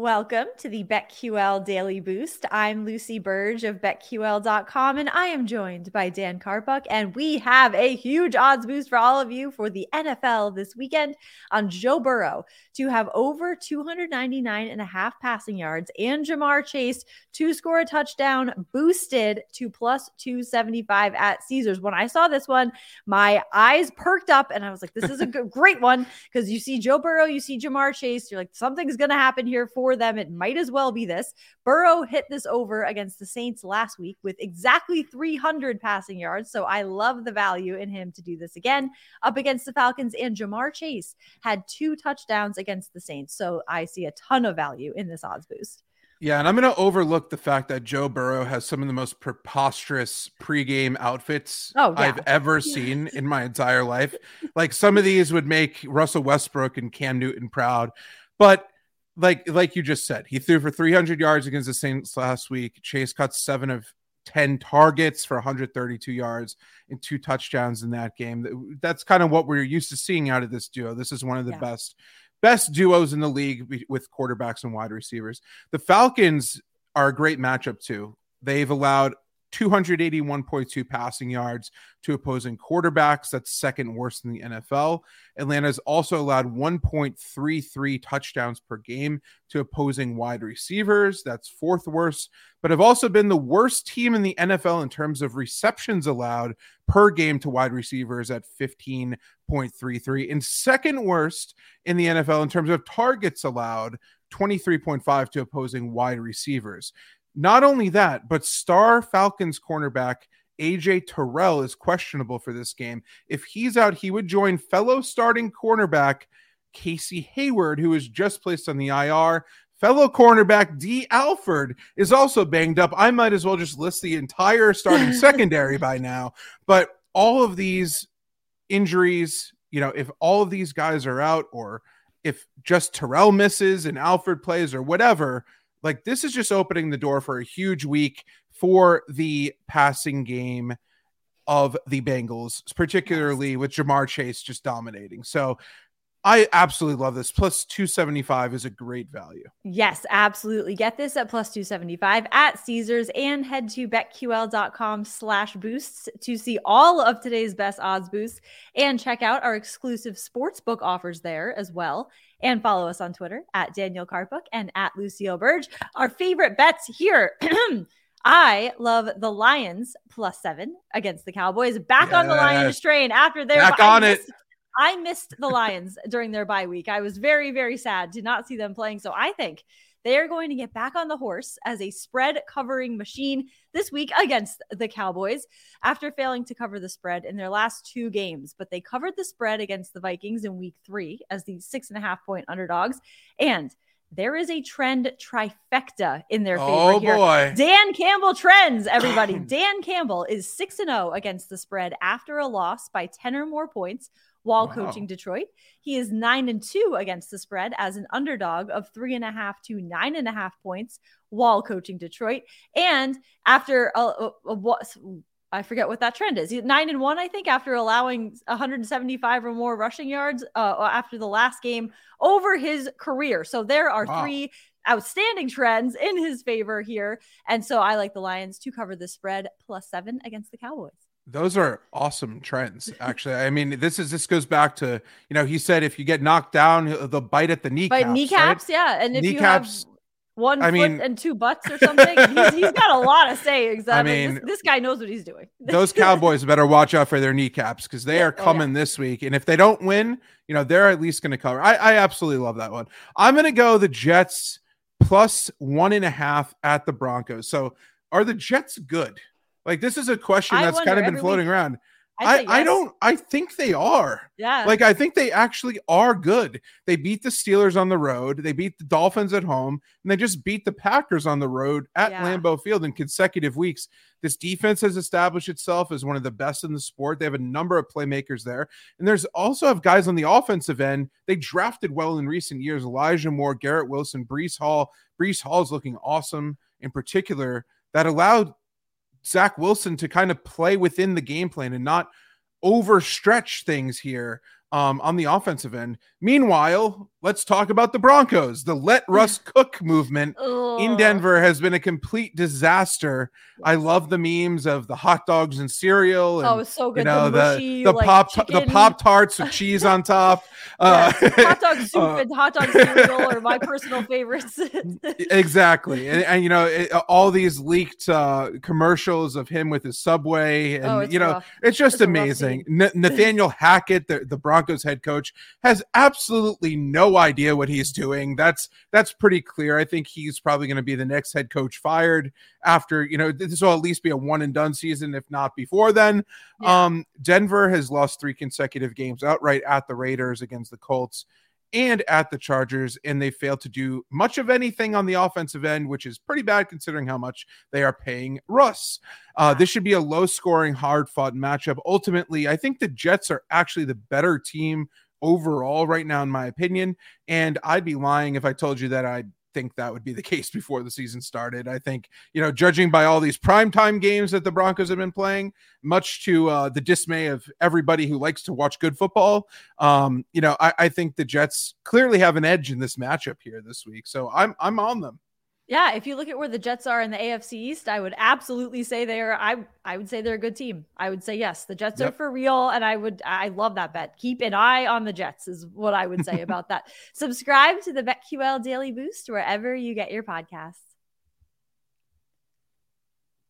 Welcome to the BetQL Daily Boost. I'm Lucy Burge of BetQL.com, and I am joined by Dan Karpuk. And we have a huge odds boost for all of you for the NFL this weekend on Joe Burrow to have over 299 and a half passing yards and Ja'Marr Chase to score a touchdown, boosted to plus 275 at Caesars. When I saw this one, my eyes perked up, and I was like, this is a great one because you see Joe Burrow, you see Ja'Marr Chase, you're like, something's going to happen here for for them. It might as well be this. Burrow hit this over against the Saints last week with exactly 300 passing yards. So I love the value in him to do this again up against the Falcons. And Ja'Marr Chase had two touchdowns against the Saints. So I see a ton of value in this odds boost. Yeah, and I'm going to overlook the fact that Joe Burrow has some of the most preposterous pregame outfits oh, yeah. I've ever seen in my entire life. Like some of these would make Russell Westbrook and Cam Newton proud, but like like you just said, he threw for 300 yards against the Saints last week. Chase caught seven of 10 targets for 132 yards and two touchdowns in that game. That's kind of what we're used to seeing out of this duo. This is one of the yeah. best best duos in the league with quarterbacks and wide receivers. The Falcons are a great matchup too. They've allowed 281.2 passing yards to opposing quarterbacks. That's second worst in the NFL. Atlanta's also allowed 1.33 touchdowns per game to opposing wide receivers. That's fourth worst, but have also been the worst team in the NFL in terms of receptions allowed per game to wide receivers at 15.33 and second worst in the NFL in terms of targets allowed 23.5 to opposing wide receivers. Not only that, but star Falcons cornerback AJ Terrell is questionable for this game. If he's out, he would join fellow starting cornerback Casey Hayward, who was just placed on the IR. Fellow cornerback Dee Alford is also banged up. I might as well just list the entire starting secondary by now. But all of these injuries, you know, if all of these guys are out, or if just Terrell misses and Alford plays, or whatever, like this is just opening the door for a huge week for the passing game of the Bengals, particularly with Ja'Marr Chase just dominating. So I absolutely love this. Plus 275 is a great value. Yes, absolutely. Get this at plus 275 at Caesars and head to betql.com slash boosts to see all of today's best odds boosts and check out our exclusive sports book offers there as well and follow us on Twitter at Daniel Karpuk and at Lucille Burge. Our favorite bets here. I love the Lions plus seven against the Cowboys. Back yes. on the Lions train after their back on it. I missed the Lions during their bye week. I was very, very sad to not see them playing. So I think they are going to get back on the horse as a spread covering machine this week against the Cowboys after failing to cover the spread in their last two games. But they covered the spread against the Vikings in week three as the six and a half point underdogs. And there is a trend trifecta in their favor oh, here. Boy. Dan Campbell trends, everybody. Dan Campbell is 6 and 0 against the spread after a loss by 10 or more points while wow. coaching Detroit. He is nine and two against the spread as an underdog of three and a half to nine and a half points while coaching Detroit. And after a, a, a, I forget what that trend is. Nine and one, I think, after allowing 175 or more rushing yards uh, after the last game over his career. So there are wow. three outstanding trends in his favor here. And so I like the Lions to cover the spread plus seven against the Cowboys. Those are awesome trends, actually. I mean, this is this goes back to you know he said if you get knocked down, the bite at the kneecaps. But kneecaps, right? yeah, and if kneecaps, you have one I foot mean, and two butts or something, he's, he's got a lot of sayings. I, I mean, this, this, guy knows what he's doing. those Cowboys better watch out for their kneecaps because they are coming oh, yeah. this week, and if they don't win, you know they're at least going to cover. I, I absolutely love that one. I'm going to go the Jets plus one and a half at the Broncos. So, are the Jets good? Like this is a question I that's kind of been floating week. around. I, yes. I don't I think they are. Yeah. Like I think they actually are good. They beat the Steelers on the road, they beat the Dolphins at home, and they just beat the Packers on the road at yeah. Lambeau Field in consecutive weeks. This defense has established itself as one of the best in the sport. They have a number of playmakers there. And there's also have guys on the offensive end. They drafted well in recent years. Elijah Moore, Garrett Wilson, Breece Hall. Breece Hall is looking awesome in particular. That allowed Zach Wilson to kind of play within the game plan and not overstretch things here um, on the offensive end. Meanwhile, let's talk about the Broncos. The let Russ cook movement in Denver has been a complete disaster. I love the memes of the hot dogs and cereal. And, oh, so good. You know, the mushy, the, the like, pop chicken. the pop tarts with cheese on top. Uh, hot dog soup uh, and hot dog cereal are my personal favorites. exactly, and, and, you know it, all these leaked uh, commercials of him with his Subway, and oh, you know rough. it's just it's amazing. N- Nathaniel Hackett, the, the Broncos head coach, has absolutely no idea what he's doing. That's that's pretty clear. I think he's probably going to be the next head coach fired after you know this will at least be a one and done season, if not before then. Yeah. Um, Denver has lost three consecutive games outright at the Raiders against the Colts and at the Chargers, and they failed to do much of anything on the offensive end, which is pretty bad considering how much they are paying Russ. Uh, this should be a low scoring, hard fought matchup. Ultimately, I think the Jets are actually the better team overall right now, in my opinion. And I'd be lying if I told you that I think that would be the case before the season started. I think, you know, judging by all these primetime games that the Broncos have been playing, much to uh, the dismay of everybody who likes to watch good football, um, you know, I, I think the Jets clearly have an edge in this matchup here this week. So I'm I'm on them. Yeah, if you look at where the Jets are in the AFC East, I would absolutely say they are. I I would say they're a good team. I would say yes, the Jets yep. are for real, and I would I love that bet. Keep an eye on the Jets is what I would say about that. Subscribe to the BetQL Daily Boost wherever you get your podcasts.